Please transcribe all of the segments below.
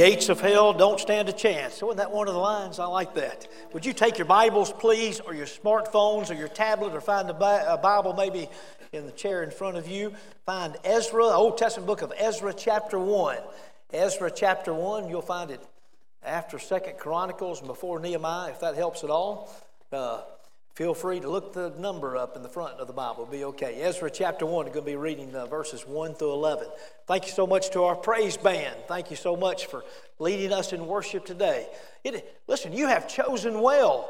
gates of hell don't stand a chance. Wasn't that one of the lines? I like that. Would you take your Bibles, please, or your smartphones, or your tablet, or find a Bible maybe in the chair in front of you? Find Ezra, Old Testament book of Ezra, chapter 1. Ezra, chapter 1, you'll find it after Second Chronicles and before Nehemiah, if that helps at all. Uh, Feel free to look the number up in the front of the Bible. It'll be okay. Ezra chapter 1, we're going to be reading uh, verses 1 through 11. Thank you so much to our praise band. Thank you so much for leading us in worship today. It, listen, you have chosen well.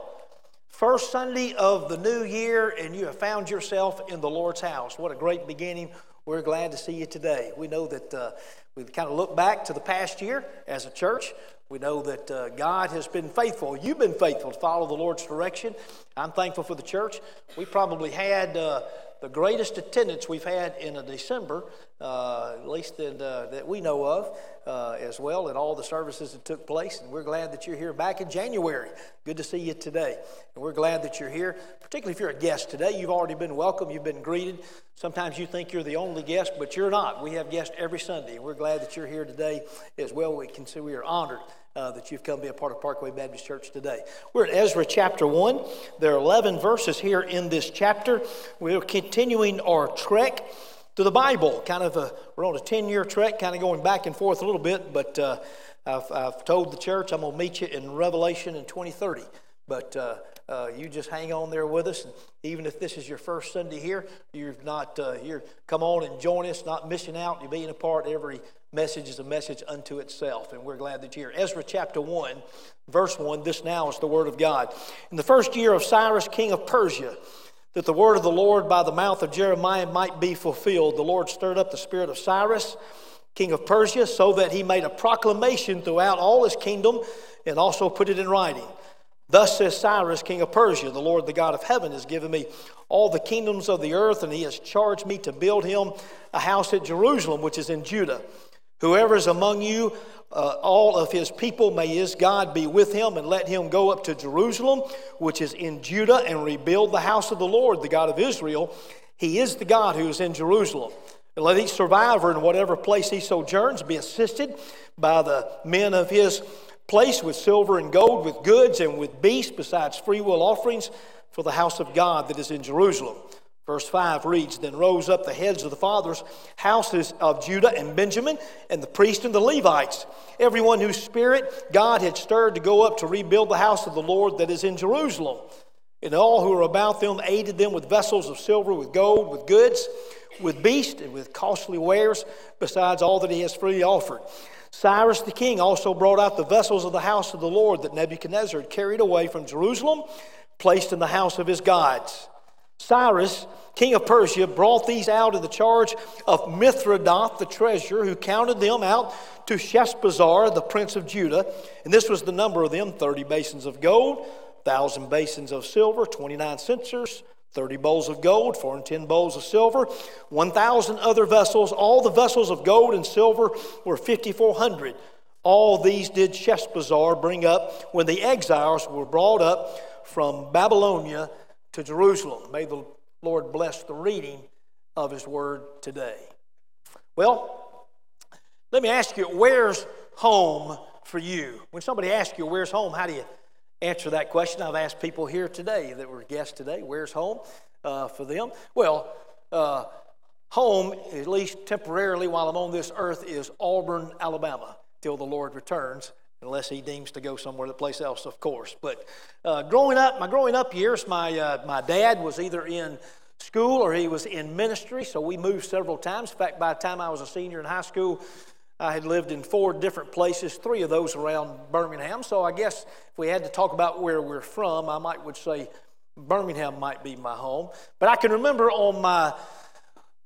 First Sunday of the new year, and you have found yourself in the Lord's house. What a great beginning. We're glad to see you today. We know that uh, we kind of look back to the past year as a church. We know that uh, God has been faithful. You've been faithful to follow the Lord's direction. I'm thankful for the church. We probably had uh, the greatest attendance we've had in a December, uh, at least in, uh, that we know of, uh, as well, at all the services that took place. And we're glad that you're here back in January. Good to see you today. And we're glad that you're here, particularly if you're a guest today. You've already been welcome, you've been greeted. Sometimes you think you're the only guest, but you're not. We have guests every Sunday, and we're glad that you're here today as well. We can see we are honored uh, that you've come to be a part of Parkway Baptist Church today. We're in Ezra chapter 1. There are 11 verses here in this chapter. We're continuing our trek to the Bible. Kind of a, we're on a 10 year trek, kind of going back and forth a little bit, but uh, I've, I've, told the church I'm going to meet you in Revelation in 2030. But uh, uh, you just hang on there with us. And even if this is your first Sunday here, you're not, uh, you're come on and join us, not missing out. You're being a part every message is a message unto itself, and we're glad that you're here. Ezra chapter 1, verse 1 this now is the word of God. In the first year of Cyrus, king of Persia, that the word of the Lord by the mouth of Jeremiah might be fulfilled, the Lord stirred up the spirit of Cyrus, king of Persia, so that he made a proclamation throughout all his kingdom and also put it in writing. Thus says Cyrus, king of Persia, the Lord, the God of heaven, has given me all the kingdoms of the earth, and he has charged me to build him a house at Jerusalem, which is in Judah. Whoever is among you, uh, all of his people, may his God be with him, and let him go up to Jerusalem, which is in Judah, and rebuild the house of the Lord, the God of Israel. He is the God who is in Jerusalem. And let each survivor in whatever place he sojourns be assisted by the men of his place with silver and gold, with goods and with beasts, besides freewill offerings for the house of God that is in Jerusalem. Verse 5 reads Then rose up the heads of the fathers' houses of Judah and Benjamin, and the priests and the Levites, everyone whose spirit God had stirred to go up to rebuild the house of the Lord that is in Jerusalem. And all who were about them aided them with vessels of silver, with gold, with goods, with beasts, and with costly wares, besides all that he has freely offered. Cyrus the king also brought out the vessels of the house of the Lord that Nebuchadnezzar had carried away from Jerusalem, placed in the house of his gods. Cyrus, king of Persia, brought these out in the charge of Mithredath, the treasurer, who counted them out to Sheshbazzar, the prince of Judah. And this was the number of them 30 basins of gold, 1,000 basins of silver, 29 censers, 30 bowls of gold, 410 bowls of silver, 1,000 other vessels. All the vessels of gold and silver were 5,400. All these did Sheshbazzar bring up when the exiles were brought up from Babylonia to Jerusalem. May the Lord bless the reading of His Word today. Well, let me ask you, where's home for you? When somebody asks you, where's home, how do you answer that question? I've asked people here today that were guests today, where's home uh, for them? Well, uh, home, at least temporarily while I'm on this earth, is Auburn, Alabama, till the Lord returns unless he deems to go somewhere place else, of course. But uh, growing up, my growing up years, my uh, my dad was either in school or he was in ministry, so we moved several times. In fact, by the time I was a senior in high school, I had lived in four different places, three of those around Birmingham. So I guess if we had to talk about where we're from, I might would say Birmingham might be my home. But I can remember on my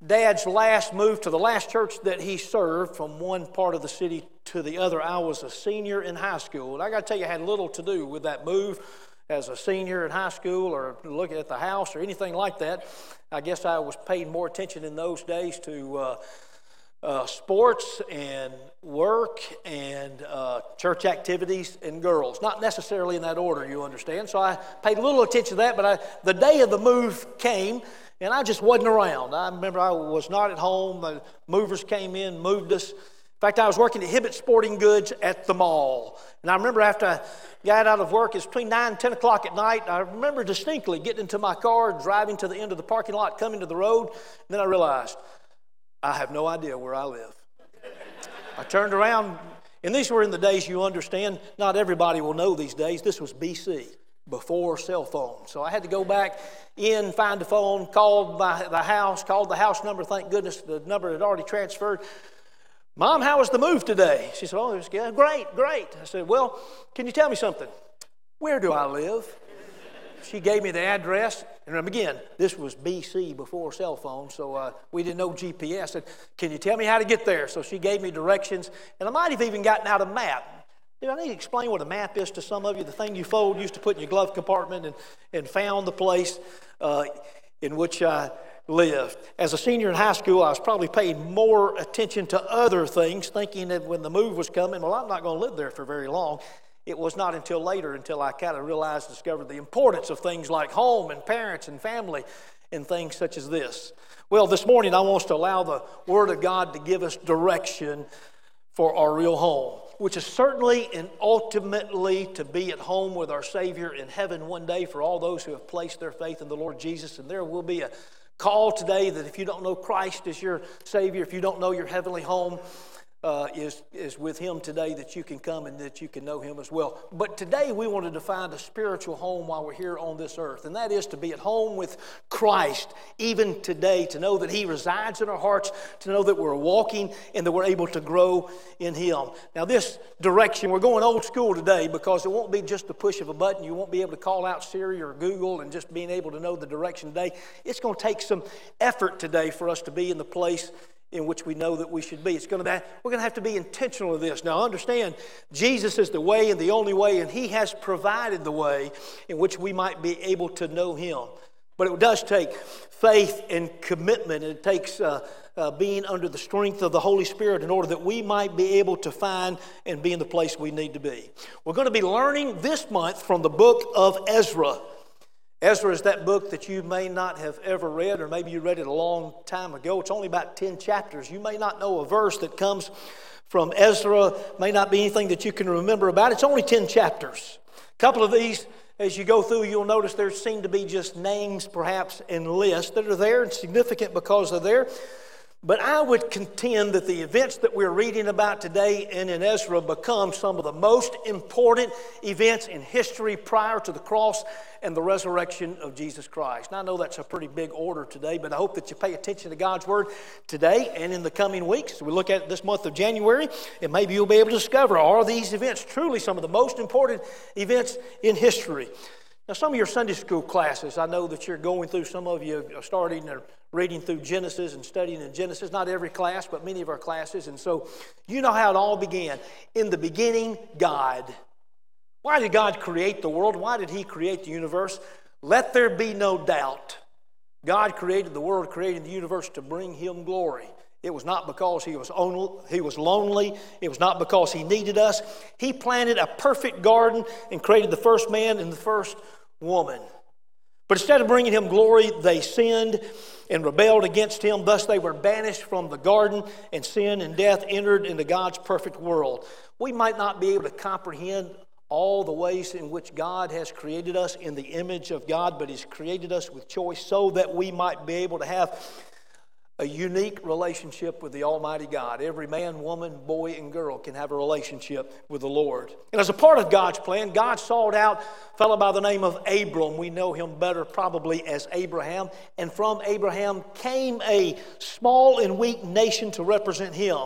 dad's last move to the last church that he served from one part of the city to the other, I was a senior in high school. And I got to tell you, I had little to do with that move as a senior in high school or looking at the house or anything like that. I guess I was paying more attention in those days to uh, uh, sports and work and uh, church activities and girls. Not necessarily in that order, you understand. So I paid little attention to that, but I, the day of the move came and I just wasn't around. I remember I was not at home. The movers came in, moved us, In fact, I was working at Hibbett Sporting Goods at the mall. And I remember after I got out of work, it's between 9 and 10 o'clock at night. I remember distinctly getting into my car, driving to the end of the parking lot, coming to the road. And then I realized I have no idea where I live. I turned around, and these were in the days you understand, not everybody will know these days. This was BC, before cell phones. So I had to go back in, find the phone, called my, the house, called the house number. Thank goodness the number had already transferred. Mom, how was the move today? She said, Oh, it was good. Great, great. I said, Well, can you tell me something? Where do I live? She gave me the address. And again, this was BC before cell phones, so uh, we didn't know GPS. I said, Can you tell me how to get there? So she gave me directions, and I might have even gotten out a map. I need to explain what a map is to some of you? The thing you fold, used to put in your glove compartment, and, and found the place uh, in which I lived. As a senior in high school, I was probably paying more attention to other things, thinking that when the move was coming, well, I'm not going to live there for very long. It was not until later until I kind of realized, discovered the importance of things like home and parents and family and things such as this. Well, this morning I want us to allow the Word of God to give us direction for our real home, which is certainly and ultimately to be at home with our Savior in heaven one day for all those who have placed their faith in the Lord Jesus. And there will be a call today that if you don't know Christ as your Savior, if you don't know your heavenly home, uh, is, is with Him today that you can come and that you can know Him as well. But today we wanted to find a spiritual home while we're here on this earth, and that is to be at home with Christ even today, to know that He resides in our hearts, to know that we're walking and that we're able to grow in Him. Now, this direction, we're going old school today because it won't be just the push of a button. You won't be able to call out Siri or Google and just being able to know the direction today. It's going to take some effort today for us to be in the place in which we know that we should be. It's going to be, we're going to have to be intentional with this. Now, understand, Jesus is the way and the only way, and He has provided the way in which we might be able to know Him. But it does take faith and commitment, and it takes uh, uh, being under the strength of the Holy Spirit in order that we might be able to find and be in the place we need to be. We're going to be learning this month from the book of Ezra. Ezra is that book that you may not have ever read, or maybe you read it a long time ago. It's only about 10 chapters. You may not know a verse that comes from Ezra, may not be anything that you can remember about. It's only 10 chapters. A couple of these, as you go through, you'll notice there seem to be just names, perhaps, and lists that are there and significant because they're there. But I would contend that the events that we're reading about today and in Ezra become some of the most important events in history prior to the cross and the resurrection of Jesus Christ. Now, I know that's a pretty big order today, but I hope that you pay attention to God's Word today and in the coming weeks. As we look at this month of January, and maybe you'll be able to discover are these events truly some of the most important events in history. Now, some of your Sunday school classes, I know that you're going through, some of you are starting or reading through Genesis and studying in Genesis. Not every class, but many of our classes. And so you know how it all began. In the beginning, God. Why did God create the world? Why did He create the universe? Let there be no doubt. God created the world, created the universe to bring Him glory. It was not because he was, only, he was lonely. It was not because he needed us. He planted a perfect garden and created the first man and the first woman. But instead of bringing him glory, they sinned and rebelled against him. Thus, they were banished from the garden, and sin and death entered into God's perfect world. We might not be able to comprehend all the ways in which God has created us in the image of God, but He's created us with choice so that we might be able to have a unique relationship with the Almighty God. Every man, woman, boy, and girl can have a relationship with the Lord. And as a part of God's plan, God sought out a fellow by the name of Abram. We know him better probably as Abraham. And from Abraham came a small and weak nation to represent him.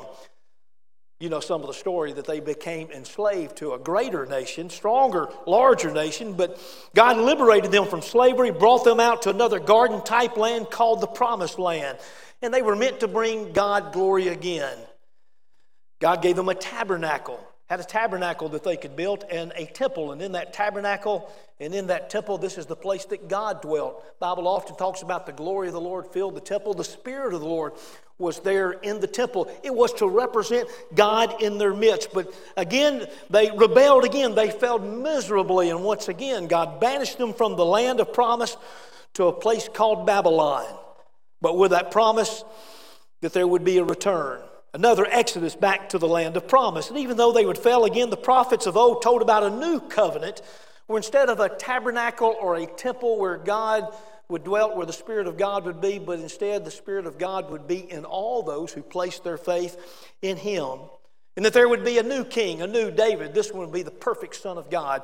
You know some of the story that they became enslaved to a greater nation, stronger, larger nation, but God liberated them from slavery, brought them out to another garden type land called the Promised Land and they were meant to bring God glory again. God gave them a tabernacle, had a tabernacle that they could build, and a temple. And in that tabernacle and in that temple, this is the place that God dwelt. The Bible often talks about the glory of the Lord filled the temple. The Spirit of the Lord was there in the temple. It was to represent God in their midst. But again, they rebelled again. They failed miserably. And once again, God banished them from the land of promise to a place called Babylon but with that promise that there would be a return. another exodus back to the land of promise. And even though they would fail again, the prophets of old told about a new covenant where instead of a tabernacle or a temple where God would dwell, where the Spirit of God would be, but instead the Spirit of God would be in all those who placed their faith in Him. And that there would be a new king, a new David. This one would be the perfect Son of God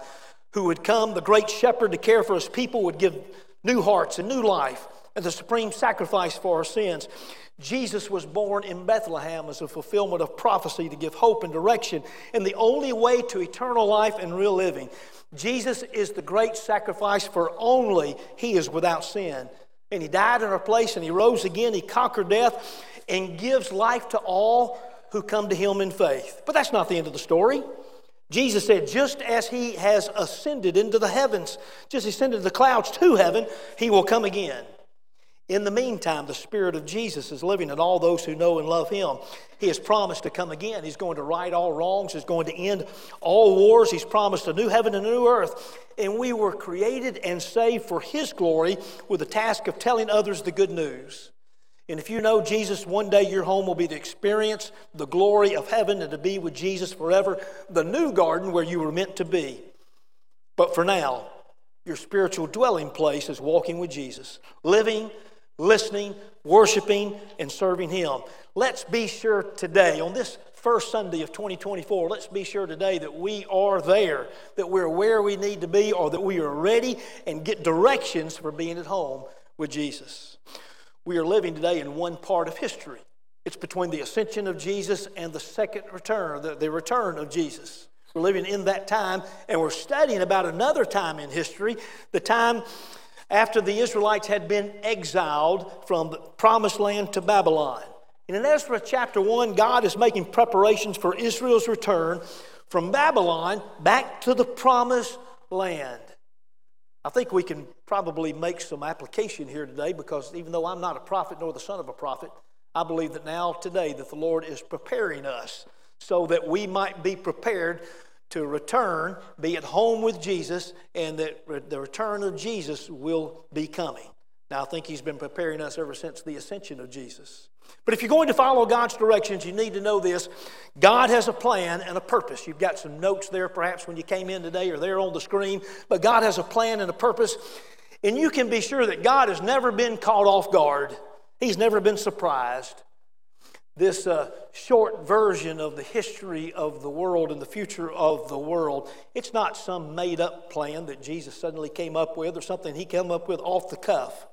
who would come, the great shepherd to care for his people, would give new hearts and new life the supreme sacrifice for our sins. Jesus was born in Bethlehem as a fulfillment of prophecy to give hope and direction and the only way to eternal life and real living. Jesus is the great sacrifice for only He is without sin. And He died in our place and He rose again. He conquered death and gives life to all who come to Him in faith. But that's not the end of the story. Jesus said, just as He has ascended into the heavens, just ascended the clouds to heaven, He will come again. In the meantime, the Spirit of Jesus is living in all those who know and love Him. He has promised to come again. He's going to right all wrongs. He's going to end all wars. He's promised a new heaven and a new earth. And we were created and saved for His glory with the task of telling others the good news. And if you know Jesus, one day your home will be to experience the glory of heaven and to be with Jesus forever, the new garden where you were meant to be. But for now, your spiritual dwelling place is walking with Jesus, living listening, worshiping, and serving Him. Let's be sure today, on this first Sunday of 2024, let's be sure today that we are there, that we're where we need to be, or that we are ready and get directions for being at home with Jesus. We are living today in one part of history. It's between the ascension of Jesus and the second return, the, the return of Jesus. We're living in that time, and we're studying about another time in history, the time after the Israelites had been exiled from the promised land to Babylon. And in Ezra chapter 1, God is making preparations for Israel's return from Babylon back to the promised land. I think we can probably make some application here today because even though I'm not a prophet nor the son of a prophet, I believe that now, today, that the Lord is preparing us so that we might be prepared to return, be at home with Jesus, and that the return of Jesus will be coming. Now, I think He's been preparing us ever since the ascension of Jesus. But if you're going to follow God's directions, you need to know this God has a plan and a purpose. You've got some notes there, perhaps, when you came in today or there on the screen. But God has a plan and a purpose. And you can be sure that God has never been caught off guard, He's never been surprised this uh, short version of the history of the world and the future of the world. It's not some made up plan that Jesus suddenly came up with or something he came up with off the cuff.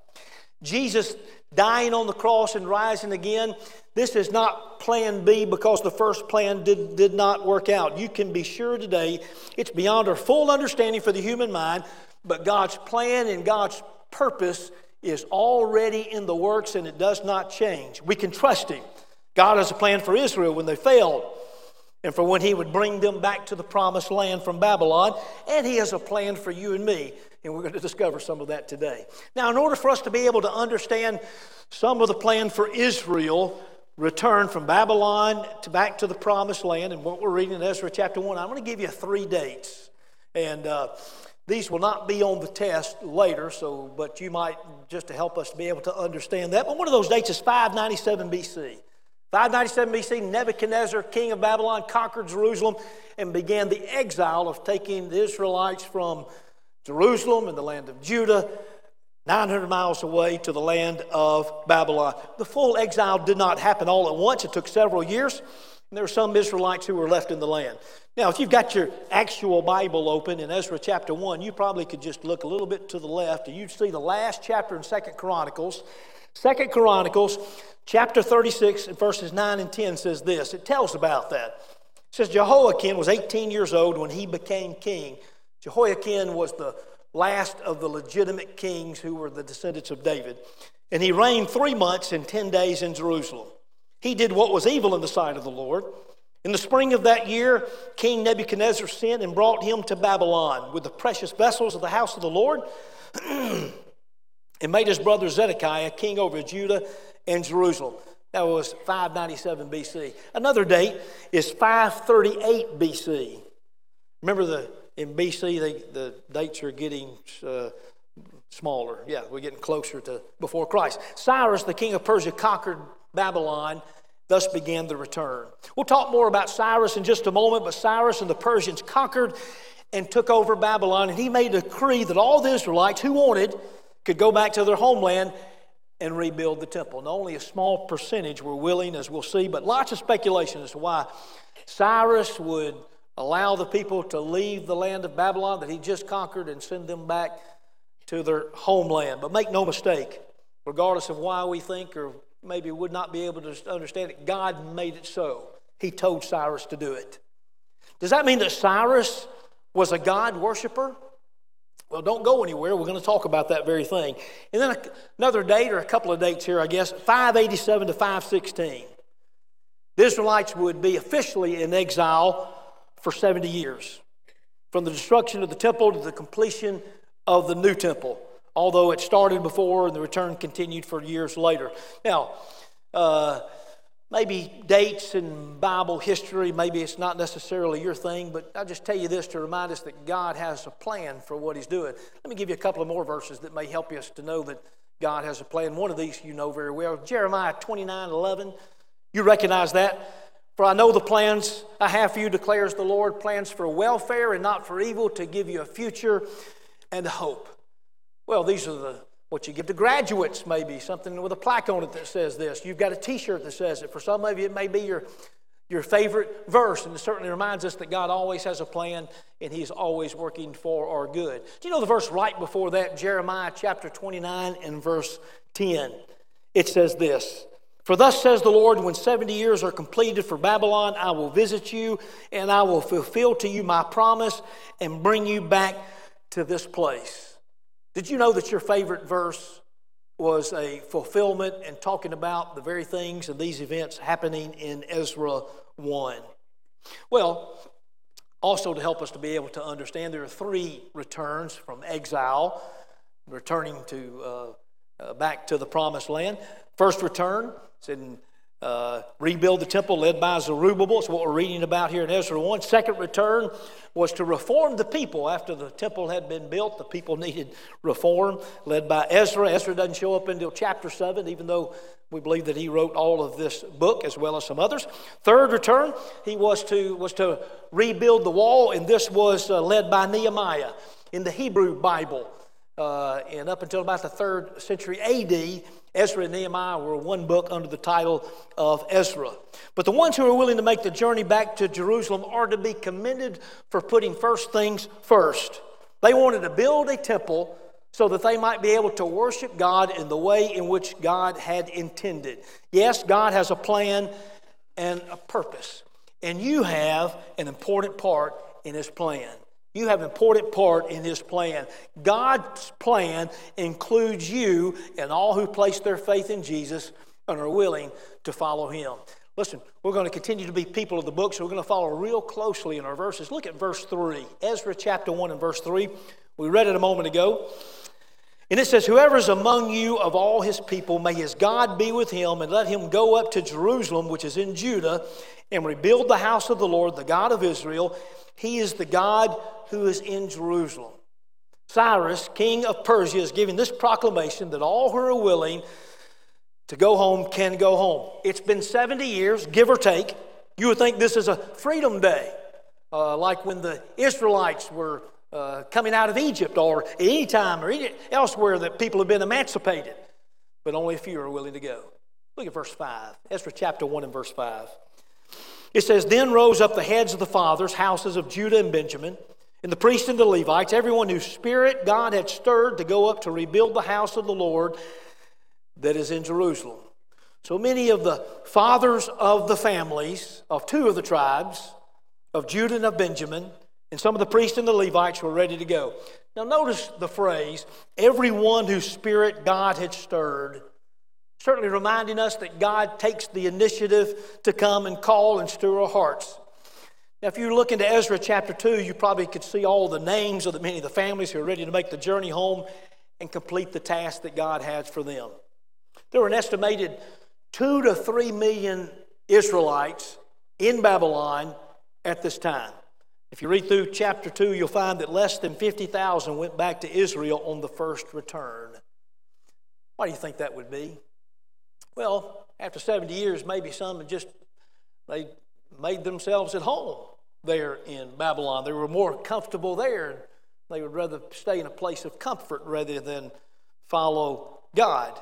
Jesus dying on the cross and rising again, this is not plan B because the first plan did, did not work out. You can be sure today it's beyond our full understanding for the human mind, but God's plan and God's purpose is already in the works and it does not change. We can trust Him. God has a plan for Israel when they failed and for when He would bring them back to the promised land from Babylon. And He has a plan for you and me. And we're going to discover some of that today. Now, in order for us to be able to understand some of the plan for Israel, return from Babylon to back to the promised land, and what we're reading in Ezra chapter 1, I'm going to give you three dates. And uh, these will not be on the test later, so but you might just to help us be able to understand that. But one of those dates is 597 BC. 597 BC, Nebuchadnezzar, king of Babylon, conquered Jerusalem and began the exile of taking the Israelites from Jerusalem and the land of Judah 900 miles away to the land of Babylon. The full exile did not happen all at once, it took several years. And there were some Israelites who were left in the land. Now, if you've got your actual Bible open in Ezra chapter 1, you probably could just look a little bit to the left and you'd see the last chapter in Second Chronicles. Second Chronicles chapter 36, and verses 9 and 10 says this. It tells about that. It says Jehoiakim was 18 years old when he became king. Jehoiakim was the last of the legitimate kings who were the descendants of David. And he reigned three months and 10 days in Jerusalem. He did what was evil in the sight of the Lord. In the spring of that year, King Nebuchadnezzar sent and brought him to Babylon with the precious vessels of the house of the Lord and made his brother Zedekiah king over Judah in Jerusalem. That was 597 BC. Another date is 538 BC. Remember the in BC they, the dates are getting uh, smaller. Yeah, we're getting closer to before Christ. Cyrus, the king of Persia, conquered Babylon Thus began the return. We'll talk more about Cyrus in just a moment, but Cyrus and the Persians conquered and took over Babylon, and he made a decree that all the Israelites who wanted could go back to their homeland and rebuild the temple. And only a small percentage were willing, as we'll see, but lots of speculation as to why Cyrus would allow the people to leave the land of Babylon that he just conquered and send them back to their homeland. But make no mistake, regardless of why we think or maybe would not be able to understand it, God made it so. He told Cyrus to do it. Does that mean that Cyrus was a God worshiper? Well, don't go anywhere. We're going to talk about that very thing. And then another date, or a couple of dates here, I guess, 587 to 516. The Israelites would be officially in exile for 70 years, from the destruction of the temple to the completion of the new temple, although it started before and the return continued for years later. Now, uh, maybe dates and Bible history, maybe it's not necessarily your thing, but I'll just tell you this to remind us that God has a plan for what He's doing. Let me give you a couple of more verses that may help us to know that God has a plan. One of these you know very well Jeremiah 29 11. You recognize that? For I know the plans I have for you, declares the Lord plans for welfare and not for evil, to give you a future and hope. Well, these are the what you give to graduates, maybe something with a plaque on it that says this. You've got a t shirt that says it. For some of you, it may be your, your favorite verse, and it certainly reminds us that God always has a plan and He's always working for our good. Do you know the verse right before that, Jeremiah chapter 29 and verse 10? It says this For thus says the Lord, when 70 years are completed for Babylon, I will visit you, and I will fulfill to you my promise and bring you back to this place. Did you know that your favorite verse was a fulfillment and talking about the very things and these events happening in Ezra 1? Well, also to help us to be able to understand, there are three returns from exile, returning to uh, uh, back to the promised land. First return, it's in uh, rebuild the temple led by Zerubbabel. It's what we're reading about here in Ezra 1. Second return was to reform the people. After the temple had been built, the people needed reform, led by Ezra. Ezra doesn't show up until chapter 7, even though we believe that he wrote all of this book as well as some others. Third return, he was to, was to rebuild the wall, and this was uh, led by Nehemiah. In the Hebrew Bible, uh, and up until about the third century AD, Ezra and Nehemiah were one book under the title of Ezra. But the ones who are willing to make the journey back to Jerusalem are to be commended for putting first things first. They wanted to build a temple so that they might be able to worship God in the way in which God had intended. Yes, God has a plan and a purpose, and you have an important part in His plan. You have an important part in His plan. God's plan includes you and all who place their faith in Jesus and are willing to follow Him. Listen, we're going to continue to be people of the book, so we're going to follow real closely in our verses. Look at verse 3, Ezra chapter 1 and verse 3. We read it a moment ago. And it says, Whoever is among you of all his people, may his God be with him, and let him go up to Jerusalem, which is in Judah, and rebuild the house of the Lord, the God of Israel. He is the God who is in Jerusalem. Cyrus, king of Persia, is giving this proclamation that all who are willing to go home can go home. It's been 70 years, give or take. You would think this is a freedom day, uh, like when the Israelites were uh, coming out of Egypt or any time or any, elsewhere that people have been emancipated. But only a few are willing to go. Look at verse 5, Ezra chapter 1 and verse 5. It says, Then rose up the heads of the fathers, houses of Judah and Benjamin, and the priests and the Levites, everyone whose spirit God had stirred to go up to rebuild the house of the Lord that is in Jerusalem. So many of the fathers of the families of two of the tribes, of Judah and of Benjamin, and some of the priests and the Levites were ready to go. Now, notice the phrase, everyone whose spirit God had stirred Certainly reminding us that God takes the initiative to come and call and stir our hearts. Now, if you look into Ezra chapter 2, you probably could see all the names of the many of the families who are ready to make the journey home and complete the task that God has for them. There were an estimated two to three million Israelites in Babylon at this time. If you read through chapter 2, you'll find that less than 50,000 went back to Israel on the first return. Why do you think that would be? Well, after 70 years, maybe some had just they made themselves at home there in Babylon. They were more comfortable there. They would rather stay in a place of comfort rather than follow God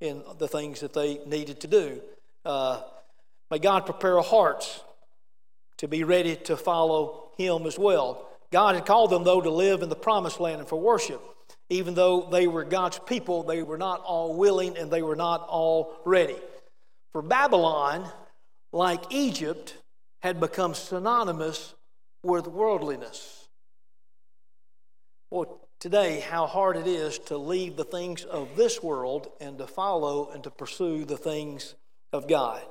in the things that they needed to do. Uh, may God prepare our hearts to be ready to follow Him as well. God had called them, though, to live in the promised land and for worship. Even though they were God's people, they were not all willing and they were not all ready. For Babylon, like Egypt, had become synonymous with worldliness. Well, today, how hard it is to leave the things of this world and to follow and to pursue the things of God.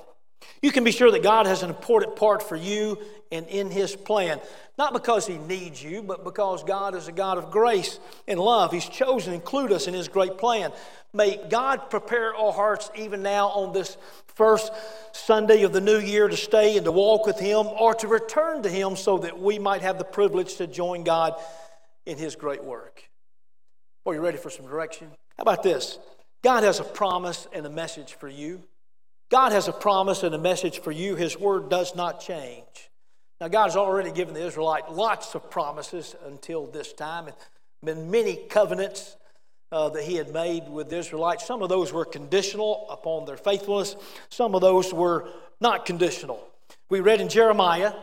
You can be sure that God has an important part for you and in His plan. Not because He needs you, but because God is a God of grace and love. He's chosen to include us in His great plan. May God prepare our hearts even now on this first Sunday of the new year to stay and to walk with Him or to return to Him so that we might have the privilege to join God in His great work. Are you ready for some direction? How about this? God has a promise and a message for you. God has a promise and a message for you. His word does not change. Now, God has already given the Israelite lots of promises until this time. There been many covenants uh, that He had made with the Israelites. Some of those were conditional upon their faithfulness, some of those were not conditional. We read in Jeremiah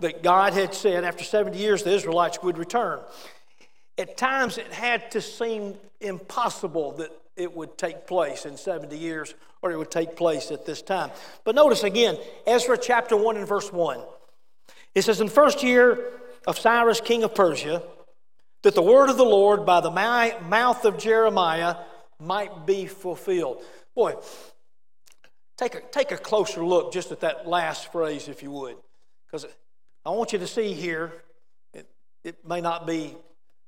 that God had said after 70 years the Israelites would return. At times it had to seem impossible that it would take place in 70 years or it would take place at this time. But notice again, Ezra chapter 1 and verse 1. It says, In the first year of Cyrus, king of Persia, that the word of the Lord by the mouth of Jeremiah might be fulfilled. Boy, take a, take a closer look just at that last phrase, if you would. Because I want you to see here, it, it may not be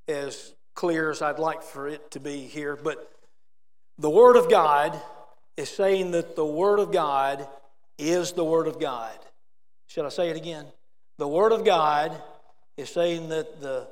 as clear as I'd like for it to be here, but the Word of God is saying that the Word of God is the Word of God. Should I say it again? The Word of God is saying that the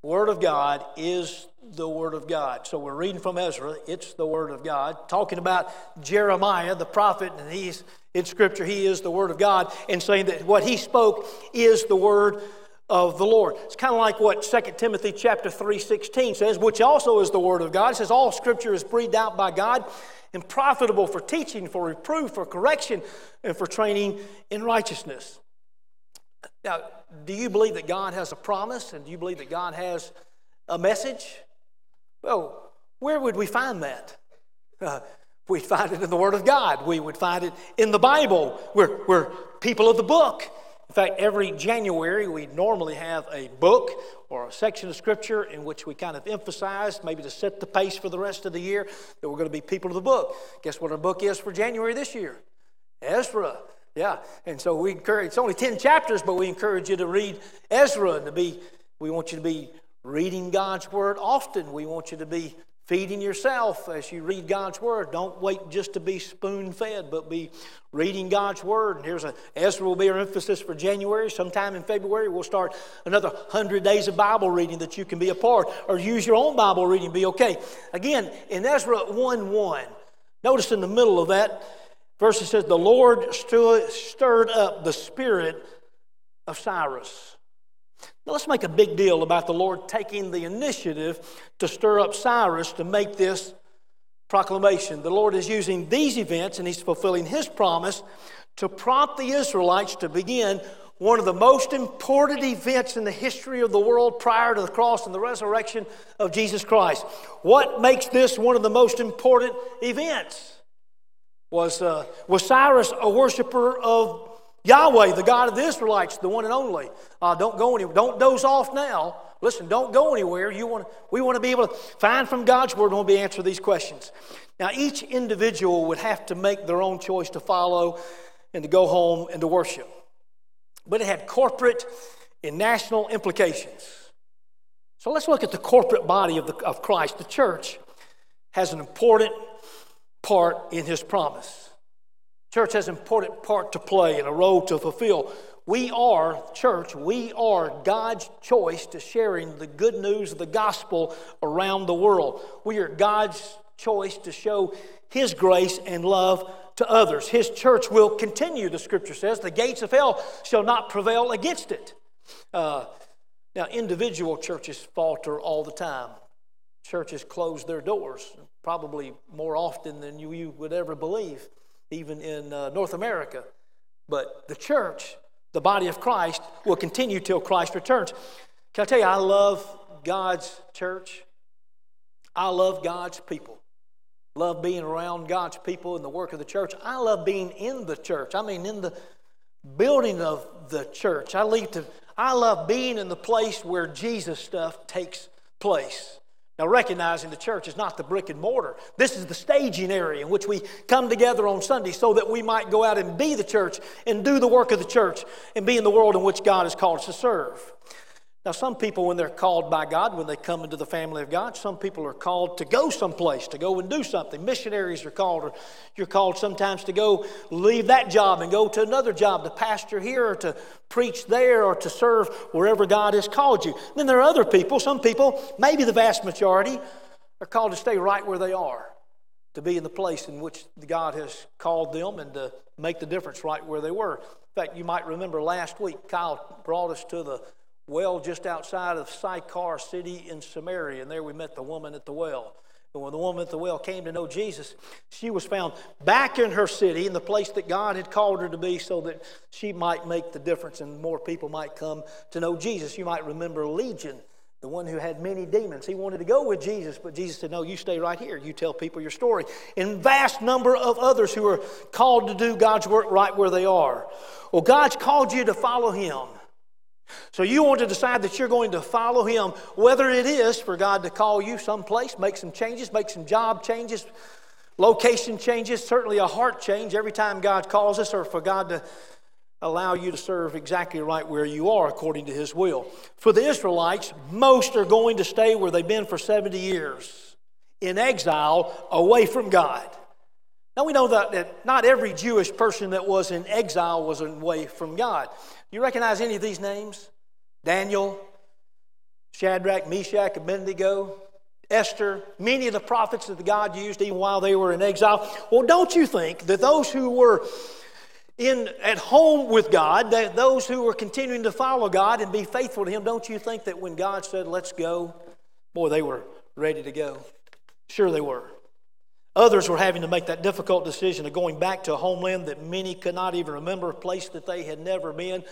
Word of God is the Word of God. So we're reading from Ezra, it's the Word of God, talking about Jeremiah, the prophet, and he's in Scripture, he is the Word of God, and saying that what he spoke is the Word of the Lord. It's kind of like what 2 Timothy chapter 3:16 says, which also is the Word of God. It says, All Scripture is breathed out by God and profitable for teaching, for reproof, for correction, and for training in righteousness. Now, do you believe that God has a promise and do you believe that God has a message? Well, where would we find that? Uh, we'd find it in the Word of God. We would find it in the Bible. We're, we're people of the book. In fact, every January we normally have a book or a section of Scripture in which we kind of emphasize, maybe to set the pace for the rest of the year, that we're going to be people of the book. Guess what our book is for January this year? Ezra. Yeah, and so we encourage, it's only 10 chapters, but we encourage you to read Ezra and to be, we want you to be reading God's Word often. We want you to be feeding yourself as you read God's Word. Don't wait just to be spoon fed, but be reading God's Word. And here's a Ezra will be our emphasis for January. Sometime in February, we'll start another 100 days of Bible reading that you can be a part or use your own Bible reading, be okay. Again, in Ezra 1 1, notice in the middle of that verse it says, The Lord stirred up the spirit of Cyrus now, let's make a big deal about the Lord taking the initiative to stir up Cyrus to make this proclamation. The Lord is using these events and He's fulfilling His promise to prompt the Israelites to begin one of the most important events in the history of the world prior to the cross and the resurrection of Jesus Christ. What makes this one of the most important events? Was, uh, was Cyrus a worshiper of Yahweh, the God of the Israelites, the one and only. Uh, don't go anywhere. Don't doze off now. Listen, don't go anywhere. You want, we want to be able to find from God's Word and we'll be answer these questions. Now, each individual would have to make their own choice to follow and to go home and to worship. But it had corporate and national implications. So let's look at the corporate body of, the, of Christ. The church has an important part in his promise. Church has an important part to play and a role to fulfill. We are, church, we are God's choice to sharing the good news of the gospel around the world. We are God's choice to show His grace and love to others. His church will continue, the scripture says. The gates of hell shall not prevail against it. Uh, now, individual churches falter all the time. Churches close their doors, probably more often than you, you would ever believe, even in uh, North America. But the church, the body of Christ, will continue till Christ returns. Can I tell you, I love God's church. I love God's people. Love being around God's people and the work of the church. I love being in the church. I mean, in the building of the church. I, leave to, I love being in the place where Jesus stuff takes place. Now, recognizing the church is not the brick and mortar. This is the staging area in which we come together on Sunday so that we might go out and be the church and do the work of the church and be in the world in which God has called us to serve. Now, some people, when they're called by God, when they come into the family of God, some people are called to go someplace, to go and do something. Missionaries are called, or you're called sometimes to go leave that job and go to another job, to pastor here, or to preach there, or to serve wherever God has called you. Then there are other people, some people, maybe the vast majority, are called to stay right where they are, to be in the place in which God has called them and to make the difference right where they were. In fact, you might remember last week, Kyle brought us to the well just outside of Sychar city in Samaria, and there we met the woman at the well. And when the woman at the well came to know Jesus, she was found back in her city, in the place that God had called her to be, so that she might make the difference and more people might come to know Jesus. You might remember Legion, the one who had many demons. He wanted to go with Jesus, but Jesus said, No, you stay right here. You tell people your story. And vast number of others who are called to do God's work right where they are. Well, God's called you to follow Him. So you want to decide that you're going to follow Him, whether it is for God to call you someplace, make some changes, make some job changes, location changes, certainly a heart change every time God calls us, or for God to allow you to serve exactly right where you are according to His will. For the Israelites, most are going to stay where they've been for 70 years in exile away from God. Now we know that, that not every Jewish person that was in exile was away from God. You recognize any of these names? Daniel, Shadrach, Meshach, Abednego, Esther, many of the prophets that God used even while they were in exile. Well, don't you think that those who were in at home with God, that those who were continuing to follow God and be faithful to Him, don't you think that when God said, "Let's go," boy, they were ready to go. Sure, they were. Others were having to make that difficult decision of going back to a homeland that many could not even remember, a place that they had never been,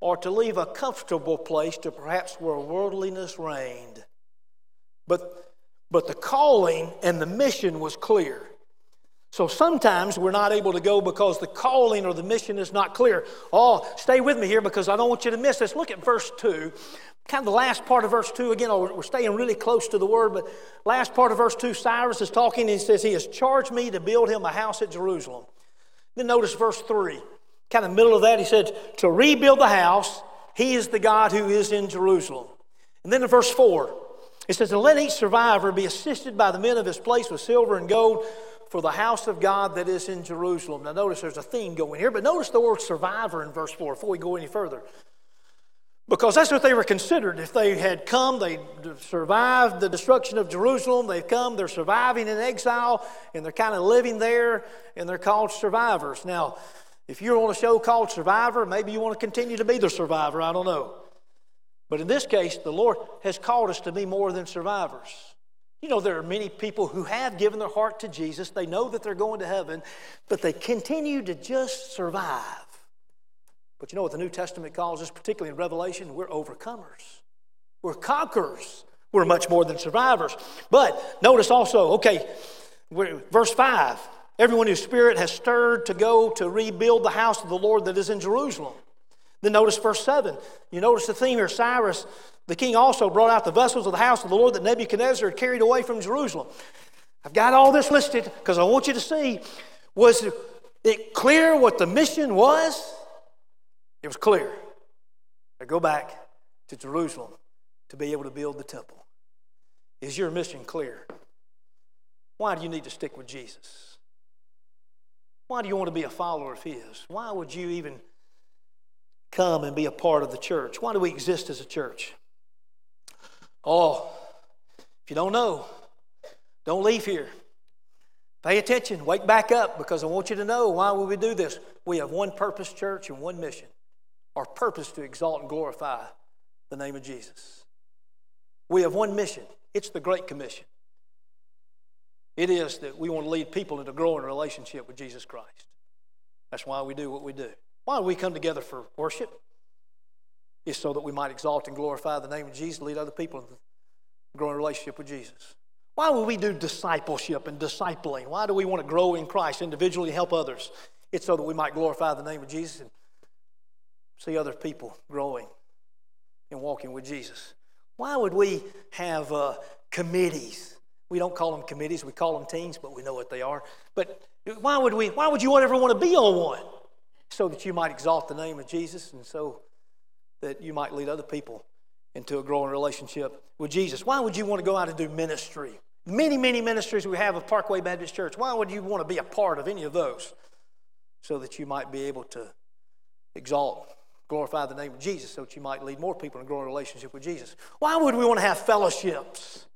or to leave a comfortable place to perhaps where worldliness reigned. But, but the calling and the mission was clear. So sometimes we're not able to go because the calling or the mission is not clear. Oh, stay with me here because I don't want you to miss this. Look at verse 2 kind of the last part of verse 2 again oh, we're staying really close to the word but last part of verse 2 cyrus is talking. And he says he has charged me to build him a house at jerusalem. Then notice verse 3 kind of middle of that he said to rebuild the house he is the god who is in jerusalem. And then in verse 4 it says and let each survivor be assisted by the men of his place with silver and gold for the house of god that is in jerusalem now notice there's a theme going here but notice the word survivor in verse 4 before we go any further because that's what they were considered. If they had come, they survived the destruction of Jerusalem. They've come, they're surviving in exile, and they're kind of living there, and they're called survivors. Now, if you're on a show called Survivor, maybe you want to continue to be the survivor. I don't know. But in this case, the Lord has called us to be more than survivors. You know, there are many people who have given their heart to Jesus. They know that they're going to heaven, but they continue to just survive. But you know what the New Testament calls us, particularly in Revelation? We're overcomers. We're conquerors. We're much more than survivors. But notice also, okay, verse 5 everyone whose spirit has stirred to go to rebuild the house of the Lord that is in Jerusalem. Then notice verse 7. You notice the theme here Cyrus, the king, also brought out the vessels of the house of the Lord that Nebuchadnezzar had carried away from Jerusalem. I've got all this listed because I want you to see was it clear what the mission was? It was clear. I go back to Jerusalem to be able to build the temple. Is your mission clear? Why do you need to stick with Jesus? Why do you want to be a follower of His? Why would you even come and be a part of the church? Why do we exist as a church? Oh, if you don't know, don't leave here. Pay attention, wake back up because I want you to know why would we do this. We have one purpose, church, and one mission. Our purpose to exalt and glorify the name of Jesus. We have one mission. It's the Great Commission. It is that we want to lead people into growing relationship with Jesus Christ. That's why we do what we do. Why do we come together for worship? It's so that we might exalt and glorify the name of Jesus, lead other people into growing relationship with Jesus. Why would we do discipleship and discipling? Why do we want to grow in Christ individually, and help others? It's so that we might glorify the name of Jesus and see other people growing and walking with Jesus. Why would we have uh, committees? We don't call them committees, we call them teams, but we know what they are. But why would we? Why would you ever want to be on one? So that you might exalt the name of Jesus, and so that you might lead other people into a growing relationship with Jesus. Why would you want to go out and do ministry? Many, many ministries we have of Parkway Baptist Church. Why would you want to be a part of any of those? So that you might be able to exalt, glorify the name of Jesus, so that you might lead more people in a growing relationship with Jesus. Why would we want to have fellowships?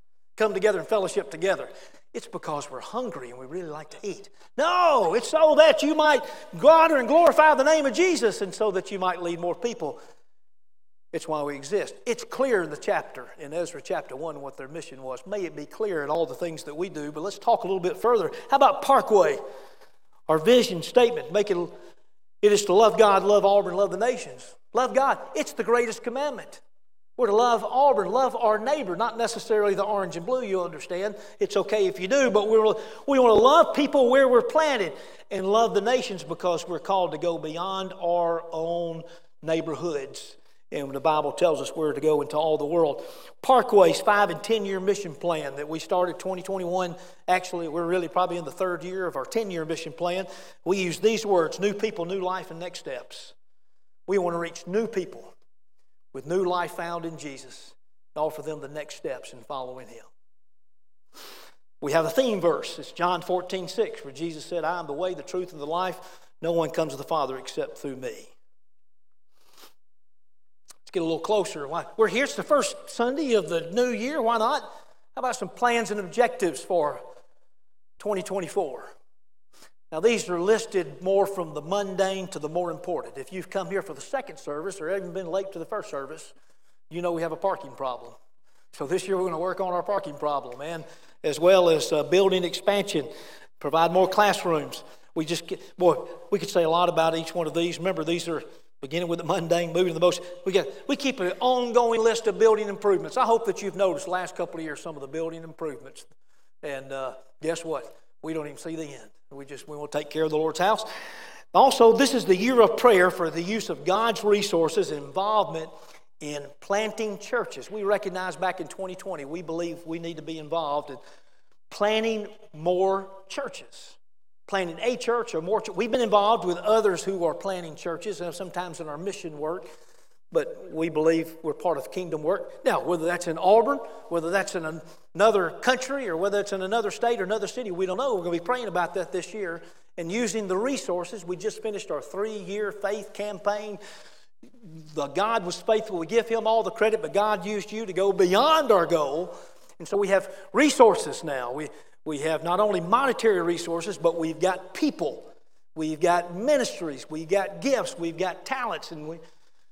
Come together and fellowship together. It's because we're hungry and we really like to eat. No, it's so that you might honor and glorify the name of Jesus and so that you might lead more people it's why we exist. It's clear in the chapter, in Ezra chapter 1, what their mission was. May it be clear in all the things that we do, but let's talk a little bit further. How about Parkway? Our vision statement, make it, it is to love God, love Auburn, love the nations. Love God. It's the greatest commandment. We're to love Auburn, love our neighbor, not necessarily the orange and blue, you understand. It's okay if you do, but we're, we want to love people where we're planted and love the nations because we're called to go beyond our own neighborhoods and the Bible tells us where to go into all the world. Parkway's five and 10 year mission plan that we started 2021. Actually, we're really probably in the third year of our 10 year mission plan. We use these words new people, new life, and next steps. We want to reach new people with new life found in Jesus and offer them the next steps in following Him. We have a theme verse. It's John 14, 6, where Jesus said, I am the way, the truth, and the life. No one comes to the Father except through me. Let's get a little closer. Why? We're here. It's the first Sunday of the new year. Why not? How about some plans and objectives for 2024? Now, these are listed more from the mundane to the more important. If you've come here for the second service or even been late to the first service, you know we have a parking problem. So this year we're going to work on our parking problem and as well as uh, building expansion, provide more classrooms. We just get, boy, we could say a lot about each one of these. Remember, these are beginning with the mundane, moving to the most. We, got, we keep an ongoing list of building improvements. I hope that you've noticed last couple of years some of the building improvements. And uh, guess what? We don't even see the end. We just we to take care of the Lord's house. Also, this is the year of prayer for the use of God's resources and involvement in planting churches. We recognize back in 2020, we believe we need to be involved in planting more churches planning a church or more. We've been involved with others who are planning churches, and sometimes in our mission work, but we believe we're part of kingdom work. Now, whether that's in Auburn, whether that's in another country, or whether it's in another state or another city, we don't know. We're going to be praying about that this year and using the resources. We just finished our three year faith campaign. The God was faithful. We give him all the credit, but God used you to go beyond our goal. And so we have resources now. We, we have not only monetary resources, but we've got people. We've got ministries. We've got gifts. We've got talents. And we,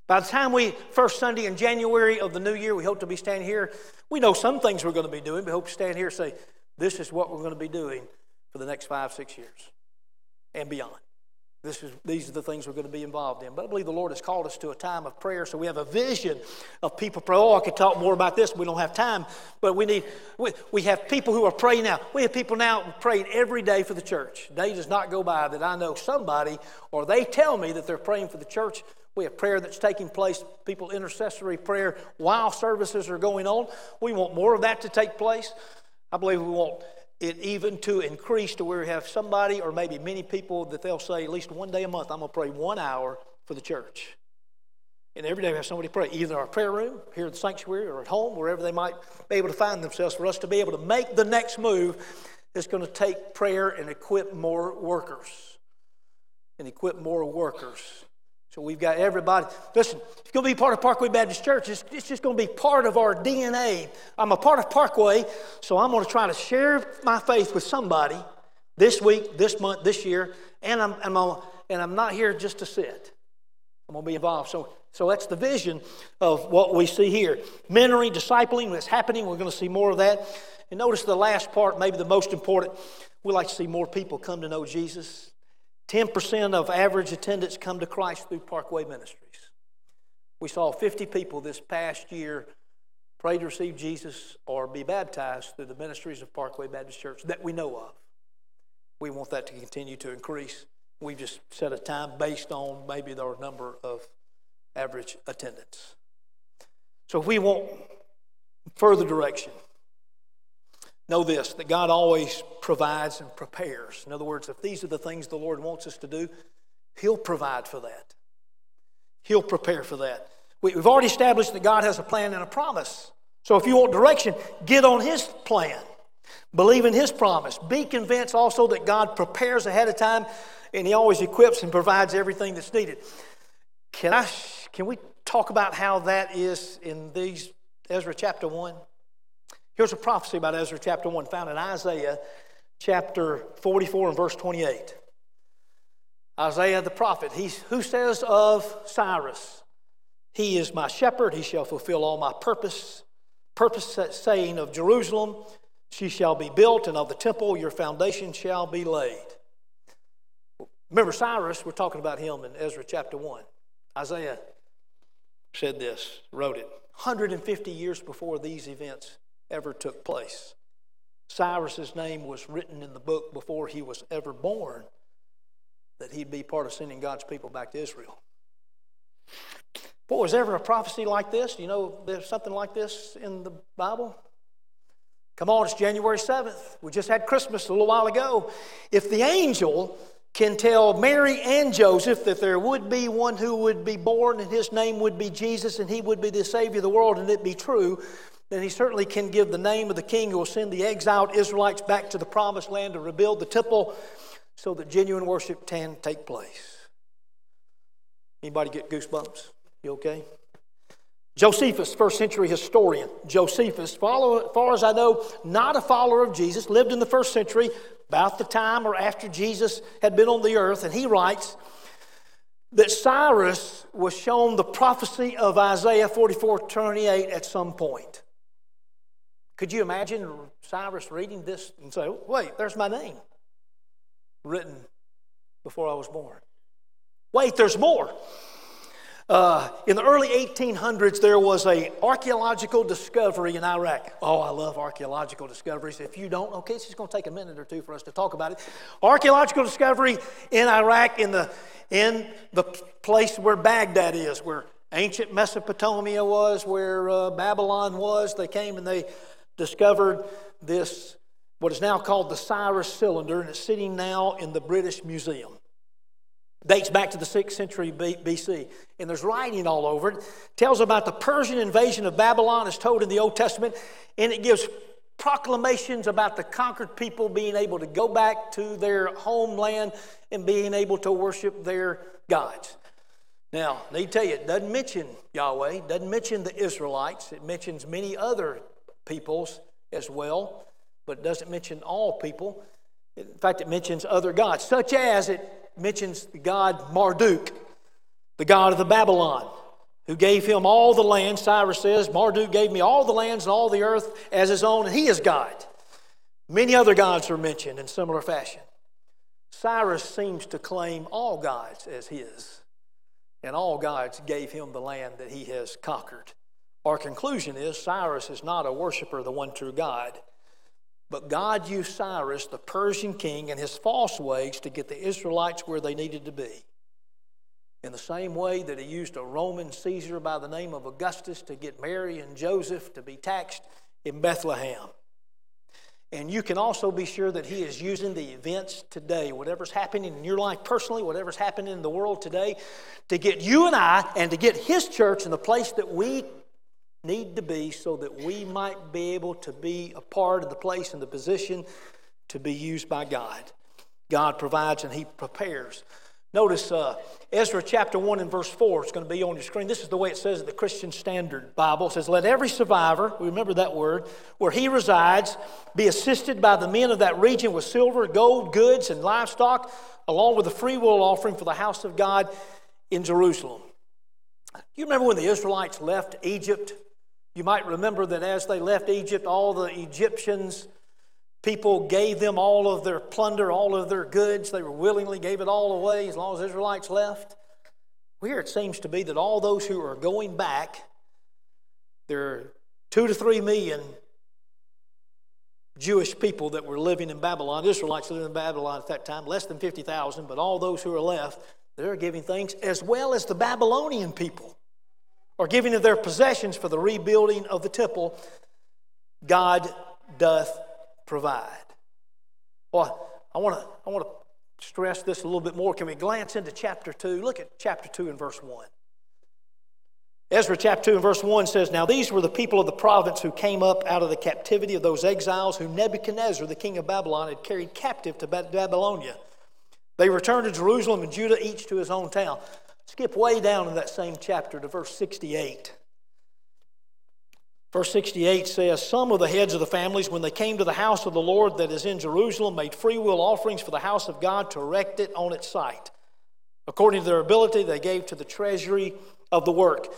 by the time we, first Sunday in January of the new year, we hope to be standing here. We know some things we're going to be doing, but hope to stand here and say, this is what we're going to be doing for the next five, six years and beyond. This is, these are the things we're going to be involved in. But I believe the Lord has called us to a time of prayer, so we have a vision of people pray. Oh, I could talk more about this. We don't have time, but we need. We, we have people who are praying now. We have people now praying every day for the church. Day does not go by that I know somebody or they tell me that they're praying for the church. We have prayer that's taking place, people intercessory prayer while services are going on. We want more of that to take place. I believe we want it even to increase to where we have somebody or maybe many people that they'll say at least one day a month, I'm going to pray one hour for the church. And every day we have somebody pray, either in our prayer room, here in the sanctuary, or at home, wherever they might be able to find themselves, for us to be able to make the next move that's going to take prayer and equip more workers. And equip more workers so we've got everybody. Listen, it's going to be part of Parkway Baptist Church. It's, it's, just going to be part of our DNA. I'm a part of Parkway, so I'm going to try to share my faith with somebody this week, this month, this year, and I'm, I'm and I'm not here just to sit. I'm going to be involved. So, so that's the vision of what we see here. Mentoring, discipling, that's happening. We're going to see more of that. And notice the last part, maybe the most important. We like to see more people come to know Jesus. 10% of average attendance come to Christ through Parkway Ministries. We saw 50 people this past year pray to receive Jesus or be baptized through the ministries of Parkway Baptist Church that we know of. We want that to continue to increase. We've just set a time based on maybe the number of average attendance. So if we want further direction, know this that God always provides and prepares. In other words, if these are the things the Lord wants us to do, He'll provide for that. He'll prepare for that. We've already established that God has a plan and a promise. So if you want direction, get on His plan. Believe in His promise. Be convinced also that God prepares ahead of time and He always equips and provides everything that's needed. Can, I, can we talk about how that is in these Ezra chapter 1? Here's a prophecy about Ezra chapter 1 found in Isaiah chapter 44 and verse 28. Isaiah the prophet, he's, who says of Cyrus, He is my shepherd, he shall fulfill all my purpose. Purpose saying of Jerusalem, she shall be built, and of the temple your foundation shall be laid. Remember Cyrus, we're talking about him in Ezra chapter 1. Isaiah said this, wrote it. 150 years before these events ever took place. Cyrus's name was written in the book before he was ever born that he'd be part of sending God's people back to Israel. Boy, was ever a prophecy like this? Do you know there's something like this in the Bible? Come on, it's January 7th. We just had Christmas a little while ago. If the angel can tell Mary and Joseph that there would be one who would be born and his name would be Jesus and he would be the Savior of the world and it be true, then he certainly can give the name of the king who will send the exiled Israelites back to the promised land to rebuild the temple so that genuine worship can take place. Anybody get goosebumps? You okay? Josephus, first century historian. Josephus, follow, as far as I know, not a follower of Jesus, lived in the first century, about the time or after Jesus had been on the earth, and he writes that Cyrus was shown the prophecy of Isaiah 44 28 at some point. Could you imagine Cyrus reading this and say, wait, there's my name written before I was born? Wait, there's more. Uh, in the early 1800s, there was a archaeological discovery in Iraq. Oh, I love archaeological discoveries. If you don't, okay, it's just going to take a minute or two for us to talk about it. Archaeological discovery in Iraq, in the in the place where Baghdad is, where ancient Mesopotamia was, where uh, Babylon was. They came and they discovered this, what is now called the Cyrus cylinder, and it's sitting now in the British Museum dates back to the 6th century BC. And there's writing all over it. Tells about the Persian invasion of Babylon as told in the Old Testament. And it gives proclamations about the conquered people being able to go back to their homeland and being able to worship their gods. Now, me tell you, it doesn't mention Yahweh, doesn't mention the Israelites. It mentions many other peoples as well, but it doesn't mention all people. In fact, it mentions other gods, such as it mentions the god Marduk, the god of the Babylon, who gave him all the land. Cyrus says, Marduk gave me all the lands and all the earth as his own, and he is God. Many other gods are mentioned in similar fashion. Cyrus seems to claim all gods as his, and all gods gave him the land that he has conquered. Our conclusion is Cyrus is not a worshiper of the one true God. But God used Cyrus, the Persian king, and his false ways to get the Israelites where they needed to be. In the same way that he used a Roman Caesar by the name of Augustus to get Mary and Joseph to be taxed in Bethlehem. And you can also be sure that he is using the events today, whatever's happening in your life personally, whatever's happening in the world today, to get you and I and to get his church in the place that we need to be so that we might be able to be a part of the place and the position to be used by God. God provides and He prepares. Notice uh, Ezra chapter 1 and verse 4. It's going to be on your screen. This is the way it says in the Christian Standard Bible. It says, Let every survivor, we remember that word, where he resides, be assisted by the men of that region with silver, gold, goods, and livestock, along with a free will offering for the house of God in Jerusalem. You remember when the Israelites left Egypt? You might remember that as they left Egypt, all the Egyptians People gave them all of their plunder, all of their goods. They were willingly gave it all away as long as Israelites left. Here it seems to be that all those who are going back, there are two to three million Jewish people that were living in Babylon, Israelites living in Babylon at that time, less than 50,000, but all those who are left, they're giving things, as well as the Babylonian people are giving of their possessions for the rebuilding of the temple. God doth provide. Well, I want to I want to stress this a little bit more. Can we glance into chapter 2? Look at chapter 2 and verse 1. Ezra chapter 2 and verse 1 says, Now these were the people of the province who came up out of the captivity of those exiles whom Nebuchadnezzar, the king of Babylon, had carried captive to Babylonia. They returned to Jerusalem and Judah, each to his own town. Skip way down in that same chapter to verse 68. Verse 68 says, Some of the heads of the families, when they came to the house of the Lord that is in Jerusalem, made freewill offerings for the house of God to erect it on its site. According to their ability, they gave to the treasury of the work.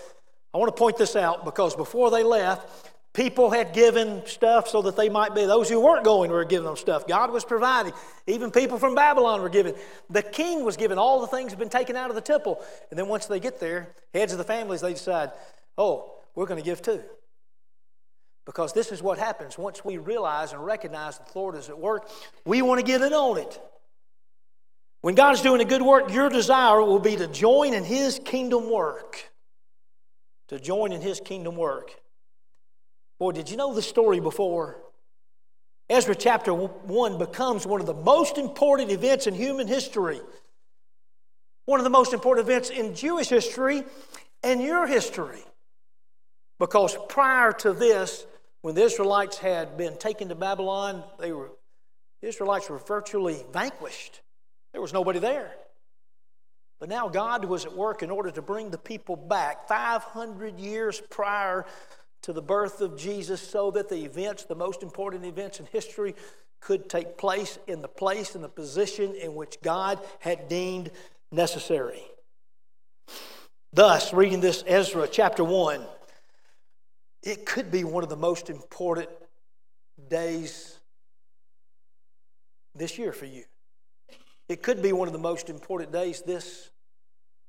I want to point this out because before they left, people had given stuff so that they might be. Those who weren't going were giving them stuff. God was providing. Even people from Babylon were giving. The king was giving all the things had been taken out of the temple. And then once they get there, heads of the families, they decide, oh, we're going to give too. Because this is what happens once we realize and recognize that the Lord is at work, we want to get in on it. When God's doing a good work, your desire will be to join in His kingdom work. To join in His kingdom work. Boy, did you know the story before? Ezra chapter 1 becomes one of the most important events in human history. One of the most important events in Jewish history and your history. Because prior to this, when the Israelites had been taken to Babylon, they were, the Israelites were virtually vanquished. There was nobody there. But now God was at work in order to bring the people back 500 years prior to the birth of Jesus so that the events, the most important events in history, could take place in the place and the position in which God had deemed necessary. Thus, reading this Ezra chapter 1, it could be one of the most important days this year for you. It could be one of the most important days this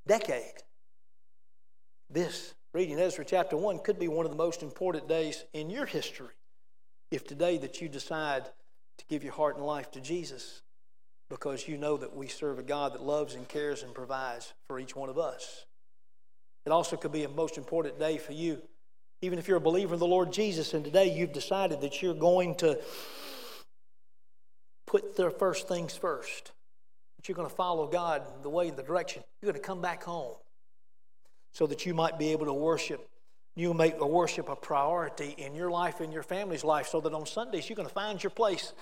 decade. This, reading Ezra chapter 1, could be one of the most important days in your history if today that you decide to give your heart and life to Jesus because you know that we serve a God that loves and cares and provides for each one of us. It also could be a most important day for you even if you're a believer in the Lord Jesus and today you've decided that you're going to put the first things first, that you're going to follow God the way, and the direction, you're going to come back home so that you might be able to worship. You make a worship a priority in your life and your family's life so that on Sundays you're going to find your place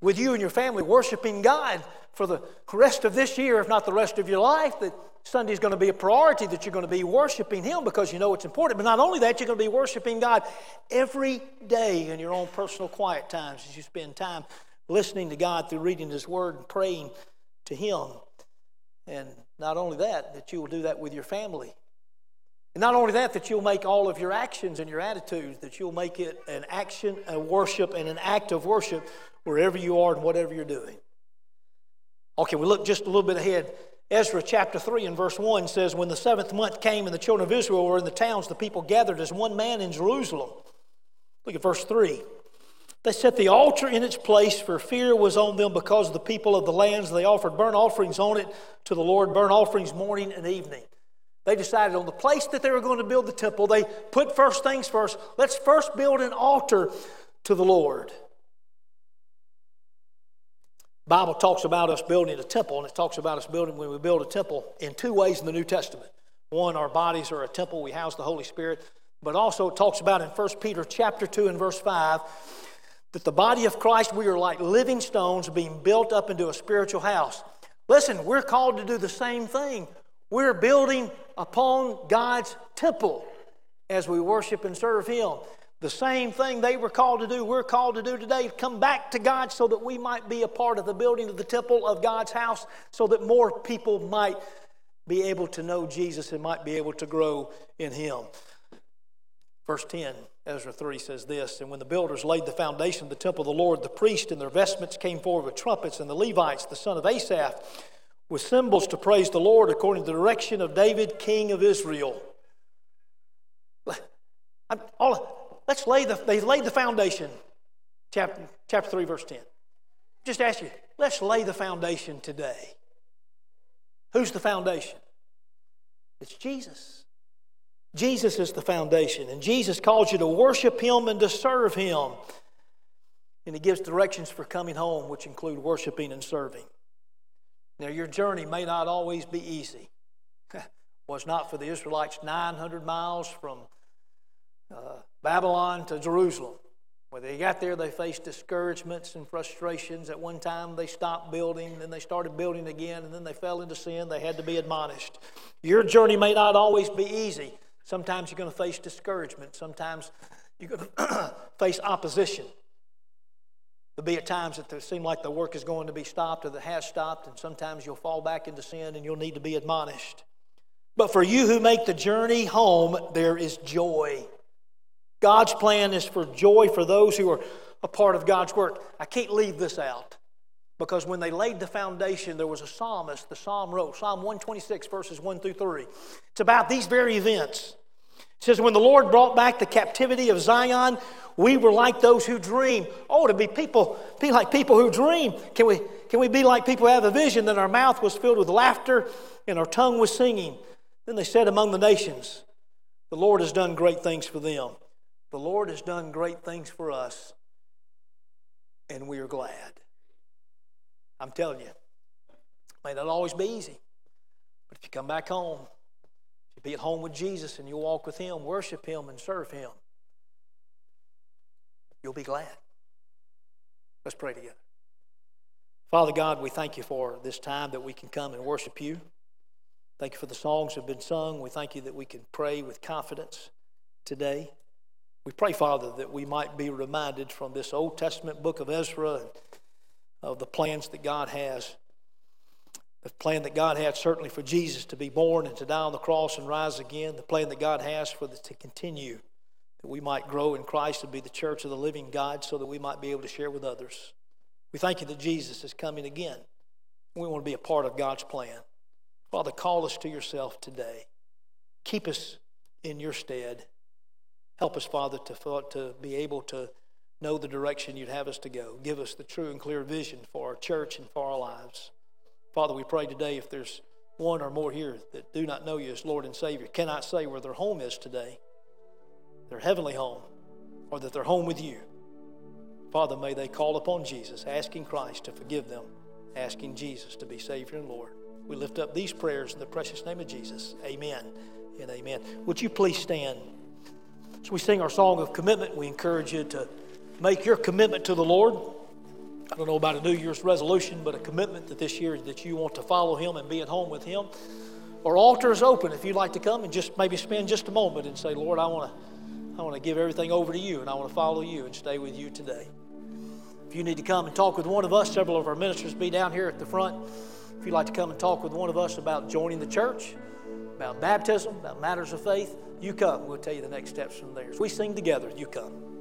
with you and your family worshiping God for the rest of this year, if not the rest of your life, that Sunday is going to be a priority, that you're going to be worshiping Him because you know it's important. But not only that, you're going to be worshiping God every day in your own personal quiet times as you spend time listening to God through reading His Word and praying to Him. And not only that, that you will do that with your family. And not only that, that you'll make all of your actions and your attitudes, that you'll make it an action, a worship, and an act of worship wherever you are and whatever you're doing. Okay, we look just a little bit ahead. Ezra chapter 3 and verse 1 says, When the seventh month came and the children of Israel were in the towns, the people gathered as one man in Jerusalem. Look at verse 3. They set the altar in its place, for fear was on them because of the people of the lands. They offered burnt offerings on it to the Lord, burnt offerings morning and evening. They decided on the place that they were going to build the temple, they put first things first. Let's first build an altar to the Lord. Bible talks about us building a temple, and it talks about us building when we build a temple in two ways in the New Testament. One, our bodies are a temple, we house the Holy Spirit, but also it talks about in 1 Peter chapter 2 and verse 5 that the body of Christ, we are like living stones being built up into a spiritual house. Listen, we're called to do the same thing. We're building upon God's temple as we worship and serve Him. The same thing they were called to do, we're called to do today. Come back to God so that we might be a part of the building of the temple of God's house, so that more people might be able to know Jesus and might be able to grow in Him. Verse 10, Ezra 3 says this And when the builders laid the foundation of the temple of the Lord, the priests in their vestments came forward with trumpets, and the Levites, the son of Asaph, with cymbals to praise the Lord according to the direction of David, king of Israel. All, let's lay the, they laid the foundation. Chapter, chapter 3, verse 10. Just ask you, let's lay the foundation today. Who's the foundation? It's Jesus. Jesus is the foundation, and Jesus calls you to worship Him and to serve Him. And He gives directions for coming home, which include worshiping and serving. Now, your journey may not always be easy. Was not for the Israelites 900 miles from uh, Babylon to Jerusalem. When they got there, they faced discouragements and frustrations. At one time, they stopped building, then they started building again, and then they fell into sin. They had to be admonished. Your journey may not always be easy. Sometimes you're going to face discouragement. Sometimes you're going to face opposition. There'll be at times that it seem like the work is going to be stopped or that has stopped, and sometimes you'll fall back into sin and you'll need to be admonished. But for you who make the journey home, there is joy. God's plan is for joy for those who are a part of God's work. I can't leave this out because when they laid the foundation, there was a psalmist, the psalm wrote, Psalm 126, verses 1 through 3. It's about these very events. It says, When the Lord brought back the captivity of Zion, we were like those who dream. Oh, to be people, be like people who dream. Can we, can we be like people who have a vision that our mouth was filled with laughter and our tongue was singing? Then they said among the nations, The Lord has done great things for them. The Lord has done great things for us, and we are glad. I'm telling you, may not always be easy, but if you come back home, be at home with Jesus and you'll walk with Him, worship Him, and serve Him, you'll be glad. Let's pray together. Father God, we thank you for this time that we can come and worship you. Thank you for the songs that have been sung. We thank you that we can pray with confidence today. We pray, Father, that we might be reminded from this Old Testament book of Ezra of the plans that God has. The plan that God had certainly for Jesus to be born and to die on the cross and rise again. The plan that God has for this to continue, that we might grow in Christ and be the church of the living God so that we might be able to share with others. We thank you that Jesus is coming again. We want to be a part of God's plan. Father, call us to yourself today. Keep us in your stead. Help us, Father, to, to be able to know the direction you'd have us to go. Give us the true and clear vision for our church and for our lives. Father, we pray today if there's one or more here that do not know you as Lord and Savior, cannot say where their home is today, their heavenly home, or that they're home with you. Father, may they call upon Jesus, asking Christ to forgive them, asking Jesus to be Savior and Lord. We lift up these prayers in the precious name of Jesus. Amen and amen. Would you please stand? So we sing our song of commitment, we encourage you to make your commitment to the Lord. I don't know about a New Year's resolution, but a commitment that this year that you want to follow Him and be at home with Him. Our altar is open if you'd like to come and just maybe spend just a moment and say, Lord, I want to, I want to give everything over to you and I want to follow you and stay with you today. If you need to come and talk with one of us, several of our ministers be down here at the front. If you'd like to come and talk with one of us about joining the church, about baptism, about matters of faith, you come. We'll tell you the next steps from there. As we sing together, you come.